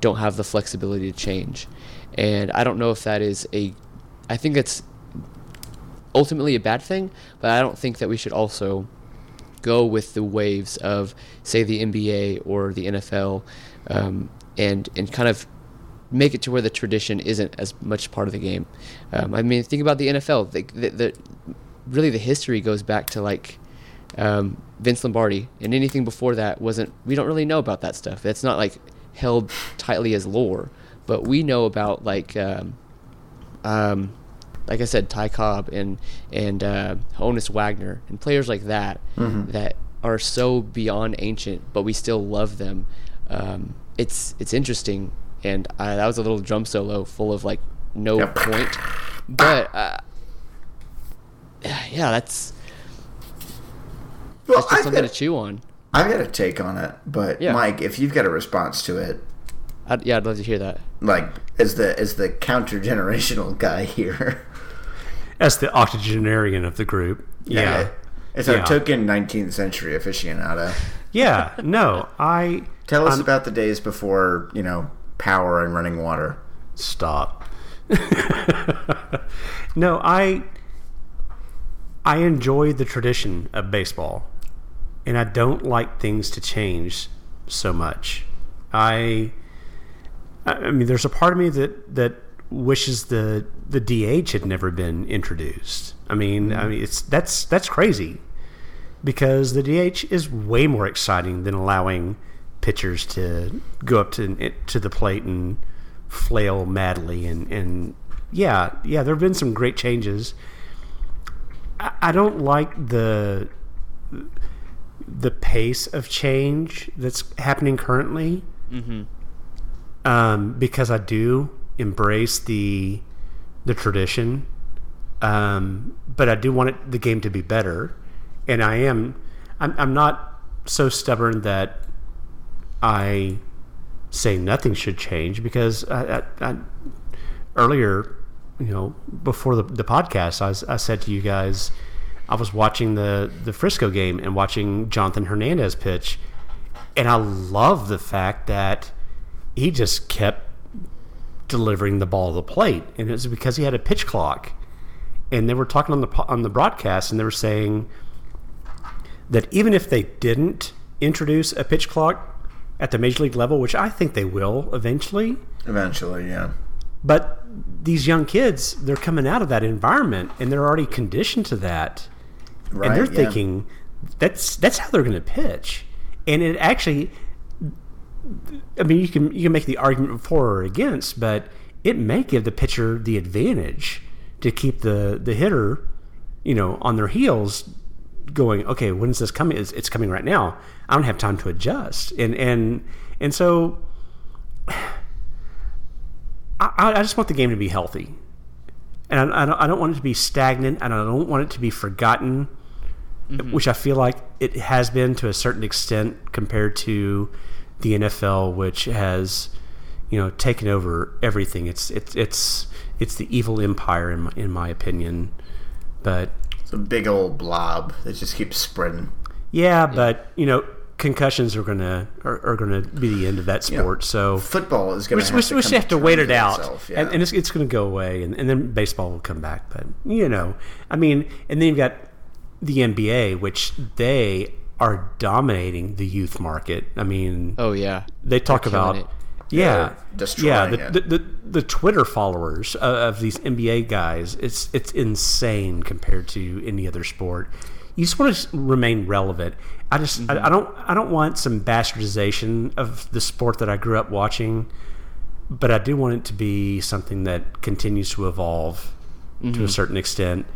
don't have the flexibility to change. And I don't know if that is a. I think that's ultimately a bad thing, but I don't think that we should also go with the waves of, say, the NBA or the NFL, um, and and kind of make it to where the tradition isn't as much part of the game. Um, I mean, think about the NFL. The, the, the really the history goes back to like um, Vince Lombardi, and anything before that wasn't. We don't really know about that stuff. That's not like held tightly as lore, but we know about like. Um, um, like I said, Ty Cobb and and uh, Honus Wagner and players like that that are so beyond ancient, but we still love them. Um, it's it's interesting, and uh, that was a little drum solo full of like no Yep. point, but uh, [sighs] yeah, that's Well, that's just I've something got, to chew on. I've got a take on it, but Yeah. Mike, if you've got a response to it, I'd, yeah, I'd love to hear that. like as the as the counter generational [laughs] guy here, As the octogenarian of the group. Yeah. as our Yeah. token 19th century aficionado, Yeah. No, I. tell us I'm- about the days before you know power and running water. Stop. [laughs] no, I I enjoy the tradition of baseball, and I don't like things to change so much. I I mean, there's a part of me that that wishes the the DH had never been introduced. I mean, I mean, it's that's that's crazy because the DH is way more exciting than allowing pitchers to go up to to the plate and flail madly and and yeah yeah there have been some great changes. I, I don't like the the pace of change that's happening currently. Mm-hmm. Um, because I do embrace the the tradition, um, but I do want it, the game to be better, and I am. I'm, I'm not so stubborn that I say nothing should change because I, I, I, earlier, you know, before the, the podcast, I, was, I said to you guys, I was watching the the Frisco game and watching Jonathan Hernandez pitch, and I love the fact that he just kept delivering the ball to the plate, and it was because he had a pitch clock. And they were talking on the on the broadcast, and they were saying that even if they didn't introduce a pitch clock at the major league level, which I think they will eventually, Eventually, yeah. but these young kids, they're coming out of that environment and they're already conditioned to that, Right. and they're yeah. thinking that's that's how they're going to pitch, and it actually. I mean, you can you can make the argument for or against, but it may give the pitcher the advantage to keep the the hitter, you know, on their heels, going. Okay, when's this coming? It's, it's coming right now. I don't have time to adjust, and and and so I, I just want the game to be healthy, and I, I, don't, I don't want it to be stagnant, and I don't want it to be forgotten, mm-hmm. which I feel like it has been to a certain extent compared to the NFL, which has you know taken over everything. It's it's it's it's the evil empire in my, in my opinion, but It's a big old blob that just keeps spreading. yeah, but you know concussions are gonna are, are gonna be the end of that sport. so Football is gonna. we, have to we come have to wait it out, itself, yeah. and, and it's, it's going to go away, and, and then baseball will come back. But you know, I mean, and then you've got the NBA, which they are dominating the youth market. I mean, Oh yeah. they talk They're about it. yeah, destroying yeah, the, it. the, the the Twitter followers of, of these NBA guys, it's it's insane compared to any other sport. You just want to remain relevant. I just Mm-hmm. I, I don't I don't want some bastardization of the sport that I grew up watching, but I do want it to be something that continues to evolve to Mm-hmm. a certain extent.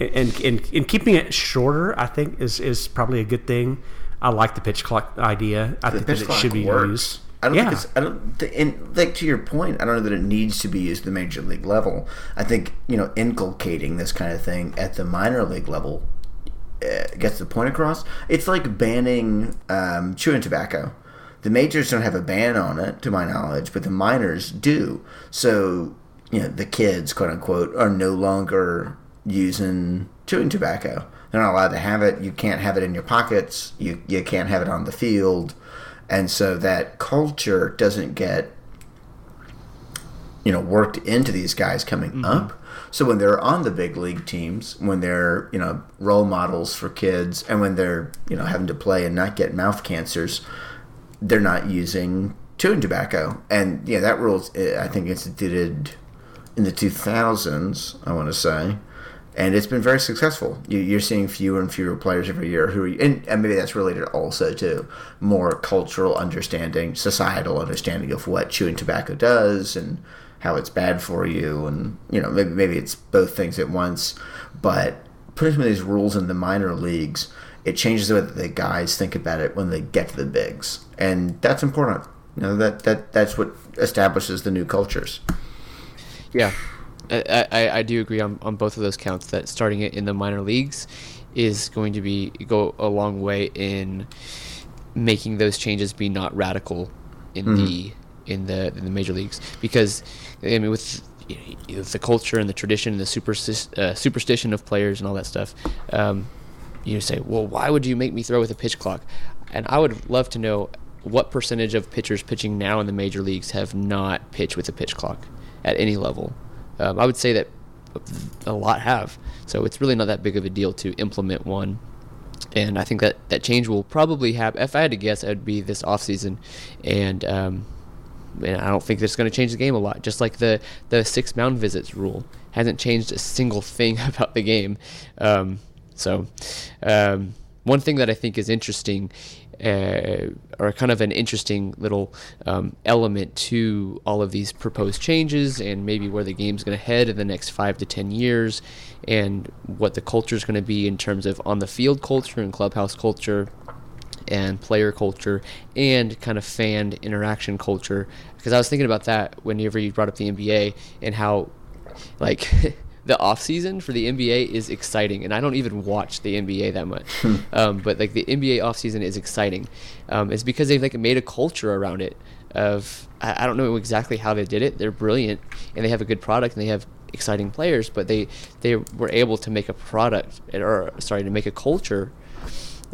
And, and and keeping it shorter, I think, is, is probably a good thing. I like the pitch clock idea. I think that it should be works. used. I don't yeah. think it's. I don't. th- And like to your point, I don't know that it needs to be used at the major league level. I think you know inculcating this kind of thing at the minor league level uh, gets the point across. It's like banning um, chewing tobacco. The majors don't have a ban on it, to my knowledge, but the minors do. So you know the kids, quote unquote, are no longer using chewing tobacco. They're not allowed to have it. You can't have it in your pockets. You you can't have it on the field, and so that culture doesn't get you know worked into these guys coming up. So when they're on the big league teams, when they're you know role models for kids, and when they're you know having to play and not get mouth cancers, they're not using chewing tobacco. And yeah, that rule's uh, I think instituted in the 2000s. I want to say. And it's been very successful. You, you're seeing fewer and fewer players every year who, are, and, and maybe that's related also to more cultural understanding, societal understanding of what chewing tobacco does and how it's bad for you, and you know maybe maybe it's both things at once. But putting some of these rules in the minor leagues, it changes the way that the guys think about it when they get to the bigs, and that's important. You know that that that's what establishes the new cultures. Yeah, I, I, I do agree on, on both of those counts that starting it in the minor leagues is going to be go a long way in making those changes be not radical in the in the in the major leagues. Because I mean with you know, the culture and the tradition and the supersti- uh, superstition of players and all that stuff um, you say well why would you make me throw with a pitch clock? And I would love to know what percentage of pitchers pitching now in the major leagues have not pitched with a pitch clock at any level? Um, I would say that a lot have. So it's really not that big of a deal to implement one. And I think that that change will probably happen. If I had to guess, it would be this off season, and um, and I don't think it's going to change the game a lot. Just like the the six mound visits rule hasn't changed a single thing [laughs] about the game. Um, so, um, one thing that I think is interesting, uh, or kind of an interesting little um, element to all of these proposed changes, and maybe where the game's going to head in the next five to ten years, and what the culture is going to be in terms of on the field culture and clubhouse culture and player culture and kind of fan interaction culture. Because I was thinking about that whenever you brought up the NBA and how like [laughs] the off season for the NBA is exciting, and I don't even watch the NBA that much. [laughs] Hmm. um, but like the NBA off season is exciting. Um, it's because they've like made a culture around it. Of I, I don't know exactly how they did it. They're brilliant, and they have a good product, and they have exciting players. But they they were able to make a product, or sorry, to make a culture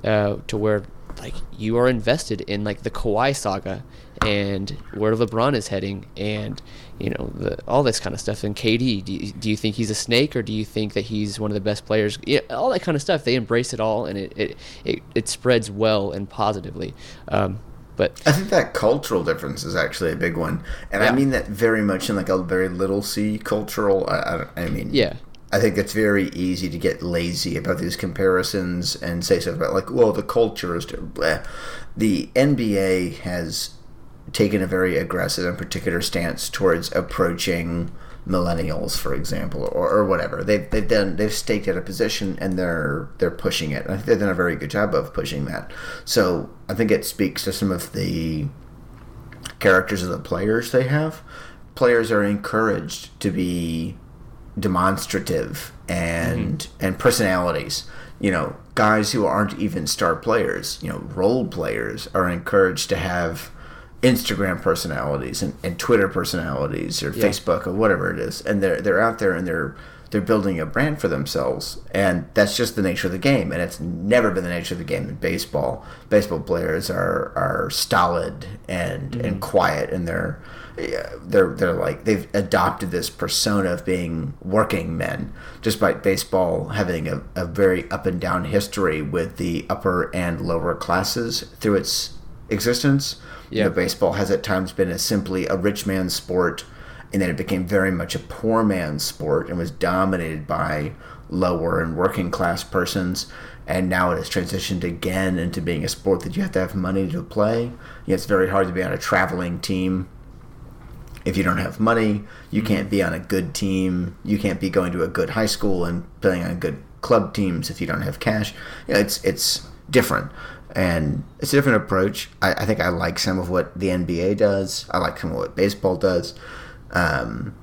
uh, to where like you are invested in like the Kawhi saga and where LeBron is heading and you know the, all this kind of stuff. And KD do you, do you think he's a snake or do you think that he's one of the best players? Yeah, all that kind of stuff. They embrace it all and it it, it, it spreads well and positively. Um, but I think that cultural difference is actually a big one, and I mean that very much in like a very little c cultural. I, I, I mean, yeah. I think it's very easy to get lazy about these comparisons and say stuff about like, well, the culture is different. The NBA has taken a very aggressive and particular stance towards approaching millennials, for example, or, or whatever. They've they've done they've staked out a position and they're they're pushing it. And I think they've done a very good job of pushing that. So I think it speaks to some of the characters of the players they have. Players are encouraged to be demonstrative and mm-hmm. and personalities. You know, guys who aren't even star players, you know, role players are encouraged to have Instagram personalities and, and Twitter personalities or Yeah. Facebook or whatever it is. And they're they're out there and they're they're building a brand for themselves. And that's just the nature of the game. And it's never been the nature of the game. In baseball baseball players are are stolid and and mm-hmm. quiet and they're they're they're like they've adopted this persona of being working men despite baseball having a, a very up and down history with the upper and lower classes through its existence you Yeah. know, baseball has at times been a simply a rich man's sport and then it became very much a poor man's sport and was dominated by lower and working class persons. And now it has transitioned again into being a sport that you have to have money to play. You know, it's very hard to be on a traveling team. If you don't have money you mm-hmm. can't be on a good team. You can't be going to a good high school and playing on good club teams if you don't have cash. You know, it's it's different and it's a different approach. I, I think i like some of what the nba does. I like some of what baseball does. Um,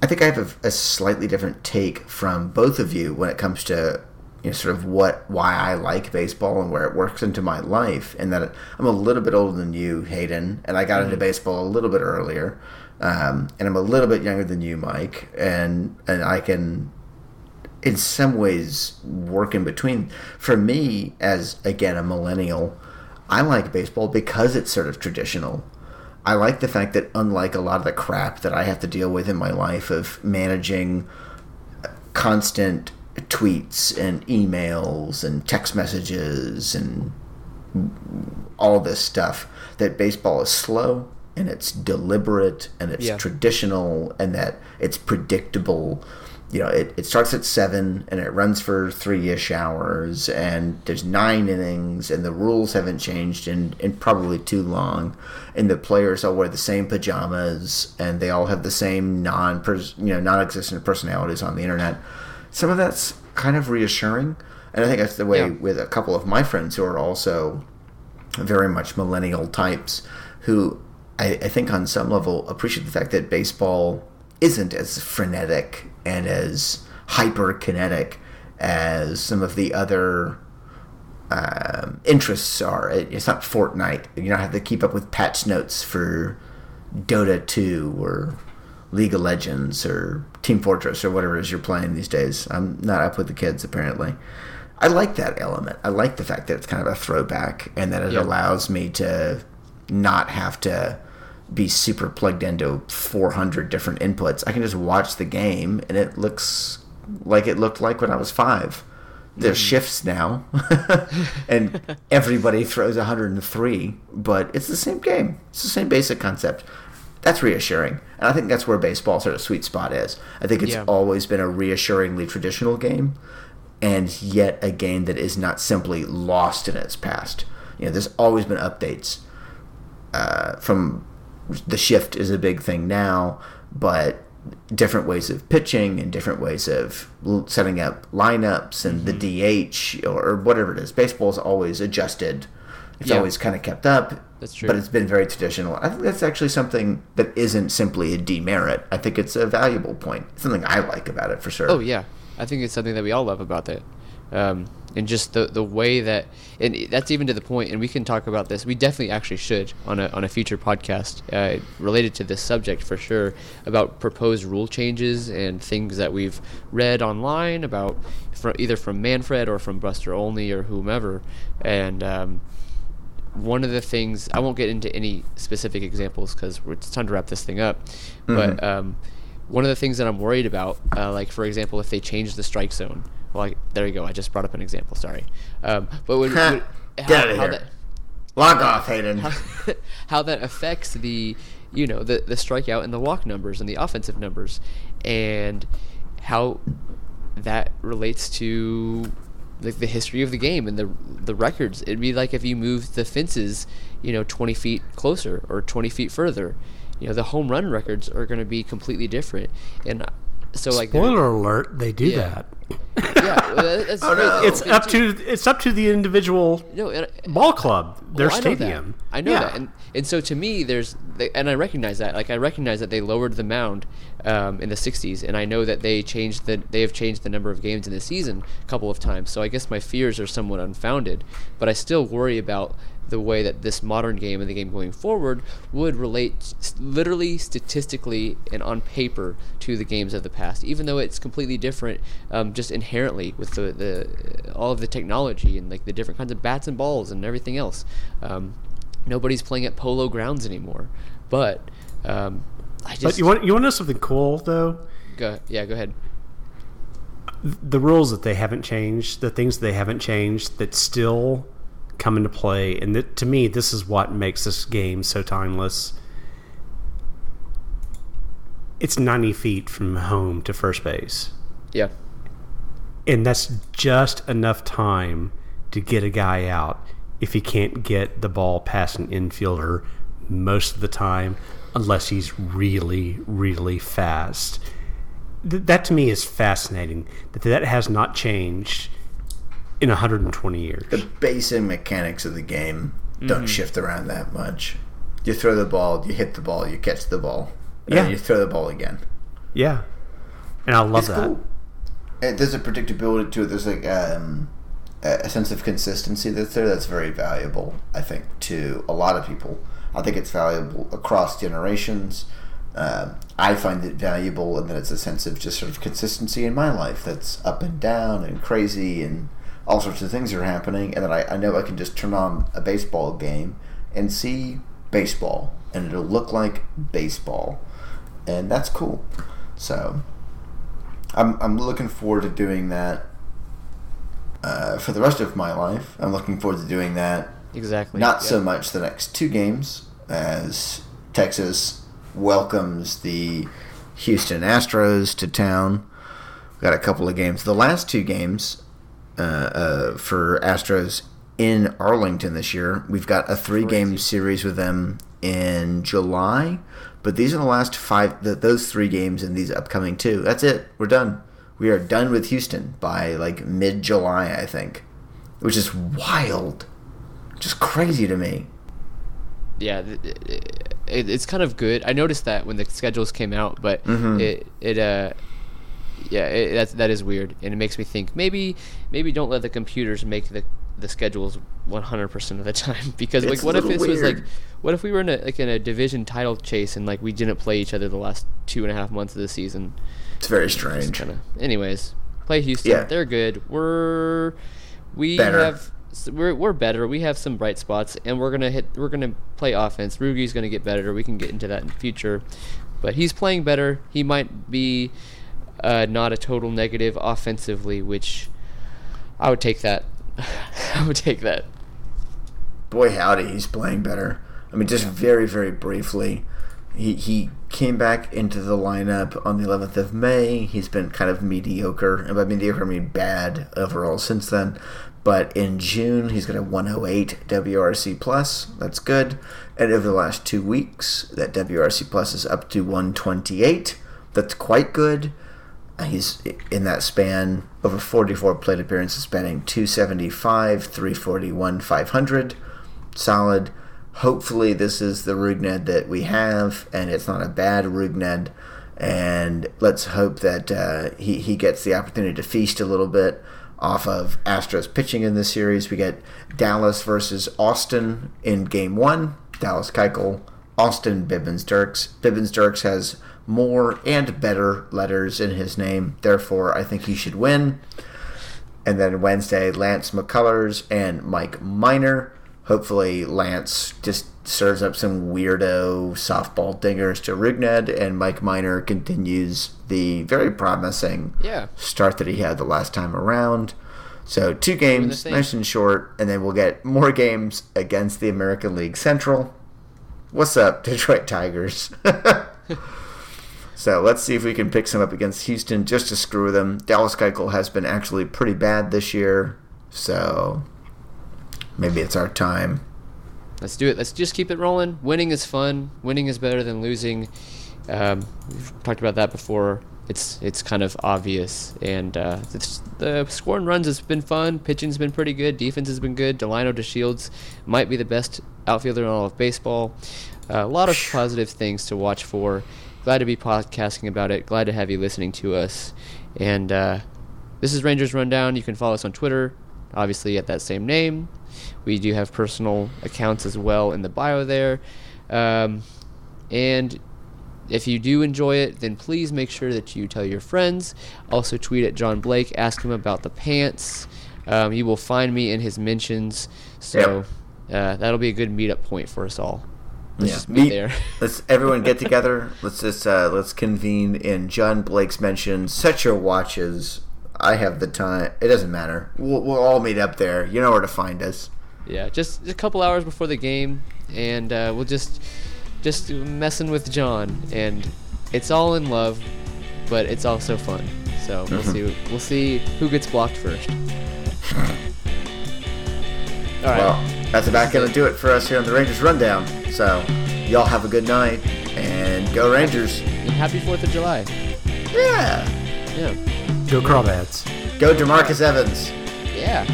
I think I have a, a slightly different take from both of you when it comes to you know, sort of what why I like baseball and where it works into my life, and that I'm a little bit older than you, Hayden, and I got into baseball a little bit earlier, um, and I'm a little bit younger than you, Mike, and and I can in some ways work in between. For me, as again a millennial, I like baseball because it's sort of traditional. I like the fact that unlike a lot of the crap that I have to deal with in my life of managing constant tweets and emails and text messages and all this stuff that baseball is slow and it's deliberate and it's Yeah. traditional and that it's predictable you know it, it starts at seven and it runs for three-ish hours and there's nine innings and the rules haven't changed in, in probably too long. And the players all wear the same pajamas and they all have the same non you know non-existent personalities on the internet. Some of that's kind of reassuring. And i think that's the way Yeah. with a couple of my friends who are also very much millennial types who I, I think on some level appreciate the fact that baseball isn't as frenetic and as hyperkinetic as some of the other um, interests are. It, it's not Fortnite. You don't have to keep up with patch notes for Dota 2 or League of Legends or Team Fortress or whatever it is you're playing these days. I'm not up with the kids apparently. I like that element. I like the fact that it's kind of a throwback and that it Yeah. allows me to not have to be super plugged into 400 different inputs. I can just watch the game and it looks like it looked like when I was five. There's Mm-hmm. shifts now, [laughs] and everybody throws 103, but it's the same game. It's the same basic concept. That's reassuring, and I think that's where baseball sort of sweet spot is. I think it's Yeah. always been a reassuringly traditional game, and yet a game that is not simply lost in its past. You know, there's always been updates. Uh, from the shift is a big thing now, but different ways of pitching and different ways of setting up lineups and the DH or, or whatever it is. Baseball's always adjusted. It's Yeah. always kind of kept up. That's true. But it's been very traditional. I think that's actually something that isn't simply a demerit. I think it's a valuable point. It's something I like about it for sure. Oh yeah, I think it's something that we all love about it. um, and just the the way that, and that's even to the point. And we can talk about this. We definitely actually should on a on a future podcast uh, related to this subject for sure about proposed rule changes and things that we've read online about, fr either from Manfred or from Buster Olney or whomever, and. Um, one of the things I won't get into any specific examples because it's time to wrap this thing up. But um, one of the things that I'm worried about, uh, like for example, if they change the strike zone, like there you go, I just brought up an example. Sorry, um, but when, Ha, when- [laughs] get outta here. Log off, Hayden. how, [laughs] how that affects the you know the the strikeout and the walk numbers and the offensive numbers and how that relates to like the history of the game and the the records it'd be like if you moved the fences you know 20 feet closer or 20 feet further you know the home run records are going to be completely different and so like there- Spoiler alert: They do Yeah. that. Yeah that's [laughs] Oh, no. It's Okay, up too. to it's up to the individual no and- ball club, their Well, I know stadium. That. I know Yeah. that, and and so to me, there's and I recognize that. Like I recognize that they lowered the mound um, in the '60s, and I know that they changed the they have changed the number of games in the season a couple of times. So I guess my fears are somewhat unfounded, but I still worry about the way that this modern game and the game going forward would relate literally statistically and on paper to the games of the past even though it's completely different um, just inherently with the, the all of the technology and like the different kinds of bats and balls and everything else um, nobody's playing at polo grounds anymore but um, I just But you want you want to know something cool though? go, yeah go ahead The rules that they haven't changed, the things they haven't changed that still come into play, and that, to me, this is what makes this game so timeless. It's ninety feet from home to first base. yeah and that's just enough time to get a guy out if he can't get the ball past an infielder most of the time unless he's really really fast Th- that to me is fascinating that that has not changed in 120 years the basic mechanics of the game Mm-hmm. don't shift around that much. You throw the ball, you hit the ball, you catch the ball, and Yeah. then you throw the ball again. yeah and i love It's that cool. And there's a predictability to it. There's like um, a a sense of consistency that's there that's very valuable. I think to a lot of people. I think it's valuable across generations. Um, I find it valuable, and that it's a sense of just sort of consistency in my life that's up and down and crazy and all sorts of things are happening, and that I, I know I can just turn on a baseball game and see baseball, and it'll look like baseball, and that's cool. So I'm, I'm looking forward to doing that uh, for the rest of my life. I'm looking forward to doing that exactly not yeah. so much the next two games as Texas welcomes the Houston Astros to town. We've got a couple of games. The last two games uh, uh, for Astros in Arlington this year, we've got a three game series with them in July. But these are the last five, the, those three games and these upcoming two. That's it. We're done. We are done with Houston by like mid July, I think, which is wild just crazy to me. yeah, it, it, it's kind of good. I noticed that when the schedules came out, but Mhm. it it uh yeah, it, that's that is weird, and it makes me think maybe maybe don't let the computers make the the schedules 100% of the [laughs] time because like It's a what if this was like what if we were in a like in a division title chase and like we didn't play each other the last two and a half months of the season It's very strange. kind of anyways play Houston Yeah. they're good we're we Better. have we're we're better. We have some bright spots, and we're gonna hit. We're gonna play offense. Rugi's gonna get better. We can get into that in the future, but he's playing better. He might be uh, not a total negative offensively, which I would take that. [laughs] I would take that. Boy, howdy, he's playing better. I mean, just very, very briefly, he he came back into the lineup on the 11th of May. He's been kind of mediocre, and by mediocre I mean bad overall since then. But in June, he's got a 108 WRC plus. That's good. And over the last two weeks, that WRC plus is up to 128. That's quite good. He's in that span over 44 plate appearances, spanning 275, 341, 500. Solid. Hopefully, this is the Rougned that we have, and it's not a bad Rougned. And let's hope that uh, he, he gets the opportunity to feast a little bit off of Astros pitching in this series. We get Dallas versus Austin in game one. Dallas Keuchel, Austin Bibens-Dirkx. Bibbins Dirks has more and better letters in his name. Therefore, I think he should win. And then Wednesday, Lance McCullers and Mike Minor. Hopefully, Lance just serves up some weirdo softball dingers to Rougned, and Mike Minor continues the very promising Yeah. start that he had the last time around. So, two games, nice and short, and then we'll get more games against the American League Central. What's up, [laughs] Detroit Tigers? [laughs] so let's see if we can pick some up against Houston just to screw them. Dallas Keuchel has been actually pretty bad this year, so maybe it's our time. Let's do it. Let's just keep it rolling. Winning is fun. Winning is better than losing. Um, we've talked about that before. It's it's kind of obvious, and uh, the scoring runs has been fun. Pitching's been pretty good. Defense has been good. Delino DeShields might be the best outfielder in all of baseball. Uh, a lot of positive things to watch for. Glad to be podcasting about it. Glad to have you listening to us. And uh, this is Rangers Rundown. You can follow us on Twitter, obviously at that same name. We do have personal accounts as well in the bio there. Um, and if you do enjoy it, then please make sure that you tell your friends. Also, tweet at John Blake, ask him about the pants. Um, you will find me in his mentions. So uh, that'll be a good meetup point for us all. Let's just meet there. [laughs] let's everyone get together. Let's just uh, let's convene in John Blake's mention. Set your watches. I have the time. It doesn't matter. We'll, we'll all meet up there. You know where to find us. Yeah, just a couple hours before the game, and uh, we'll just just messing with John, and it's all in love, but it's also fun. So we'll see. We'll see who gets blocked first. [laughs] All right. Well, that's about going to do it for us here on the Rangers Rundown. So, y'all have a good night and go Rangers. and happy Fourth of July. Yeah. Yeah. Go Crawdads. Go Demarcus Evans. Yeah.